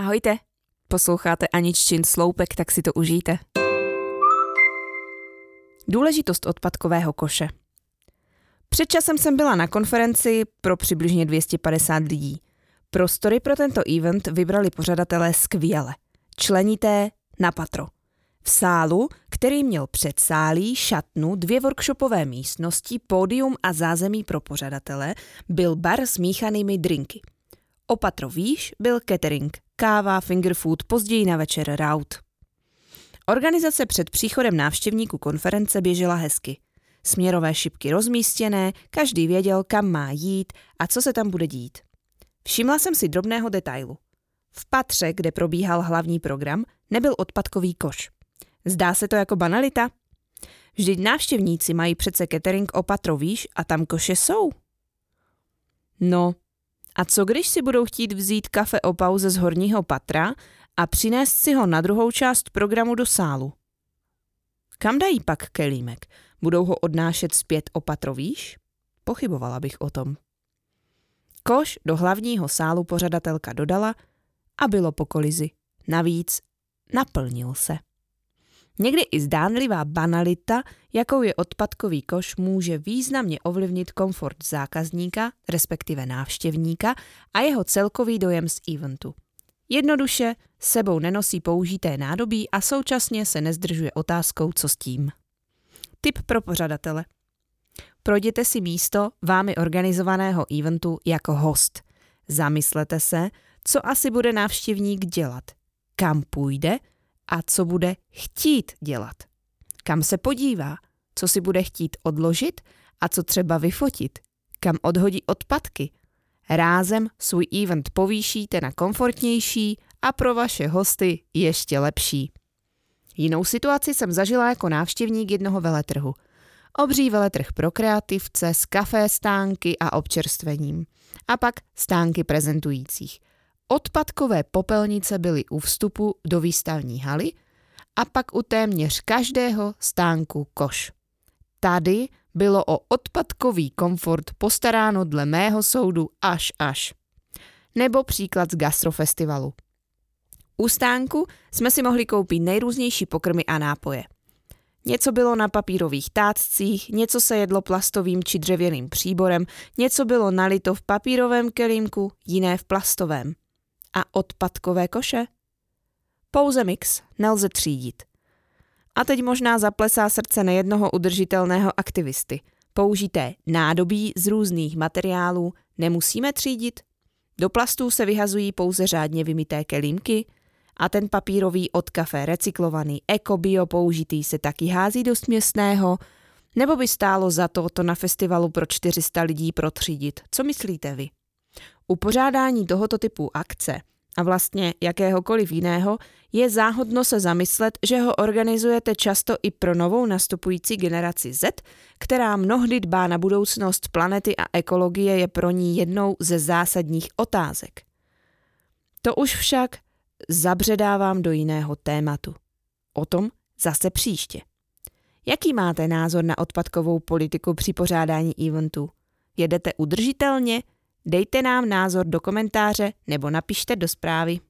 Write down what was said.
Ahojte, posloucháte Aniččin sloupek, tak si to užijte. Důležitost odpadkového koše. Před časem jsem byla na konferenci pro přibližně 250 lidí. Prostory pro tento event vybrali pořadatelé skvěle. Členité na patro. V sálu, který měl předsálí, šatnu, dvě workshopové místnosti, pódium a zázemí pro pořadatele, byl bar s míchanými drinky. Opatro výš byl catering, káva, fingerfood, později na večer raut. Organizace před příchodem návštěvníků konference běžela hezky. Směrové šipky rozmístěné, každý věděl, kam má jít a co se tam bude dít. Všimla jsem si drobného detailu. V patře, kde probíhal hlavní program, nebyl odpadkový koš. Zdá se to jako banalita? Vždyť návštěvníci mají přece catering o patro výš a tam koše jsou. No, a co když si budou chtít vzít kafe o pauze z horního patra a přinést si ho na druhou část programu do sálu? Kam dají pak kelímek? Budou ho odnášet zpět o patro výš? Pochybovala bych o tom. Koš do hlavního sálu pořadatelka dodala a bylo po kolizi. Navíc naplnil se. Někdy i zdánlivá banalita, jakou je odpadkový koš, může významně ovlivnit komfort zákazníka, respektive návštěvníka a jeho celkový dojem z eventu. Jednoduše sebou nenosí použité nádobí a současně se nezdržuje otázkou, co s tím. Tip pro pořadatele. Projděte si místo vámi organizovaného eventu jako host. Zamyslete se, co asi bude návštěvník dělat, kam půjde a co bude chtít dělat. Kam se podívá, co si bude chtít odložit a co třeba vyfotit, kam odhodí odpadky. Rázem svůj event povýšíte na komfortnější a pro vaše hosty ještě lepší. Jinou situaci jsem zažila jako návštěvník jednoho veletrhu. Obří veletrh pro kreativce s kafé stánky a občerstvením. A pak stánky prezentujících. Odpadkové popelnice byly u vstupu do výstavní haly a pak u téměř každého stánku koš. Tady bylo o odpadkový komfort postaráno dle mého soudu až až. Nebo příklad z gastrofestivalu. U stánku jsme si mohli koupit nejrůznější pokrmy a nápoje. Něco bylo na papírových táccích, něco se jedlo plastovým či dřevěným příborem, něco bylo nalito v papírovém kelímku, jiné v plastovém. A odpadkové koše? Pouze mix, nelze třídit. A teď možná zaplesá srdce nejednoho udržitelného aktivisty. Použité nádobí z různých materiálů nemusíme třídit? Do plastů se vyhazují pouze řádně vymité kelímky a ten papírový od kafe recyklovaný ekobio použitý se taky hází do směsného, nebo by stálo za to to na festivalu pro 400 lidí protřídit. Co myslíte vy? Upořádání tohoto typu akce a vlastně jakéhokoliv jiného je záhodno se zamyslet, že ho organizujete často i pro novou nastupující generaci Z, která mnohdy dbá na budoucnost planety a ekologie je pro ní jednou ze zásadních otázek. To už však zabředávám do jiného tématu. O tom zase příště. Jaký máte názor na odpadkovou politiku při pořádání eventu? Jedete udržitelně? Dejte nám názor do komentáře nebo napište do zprávy.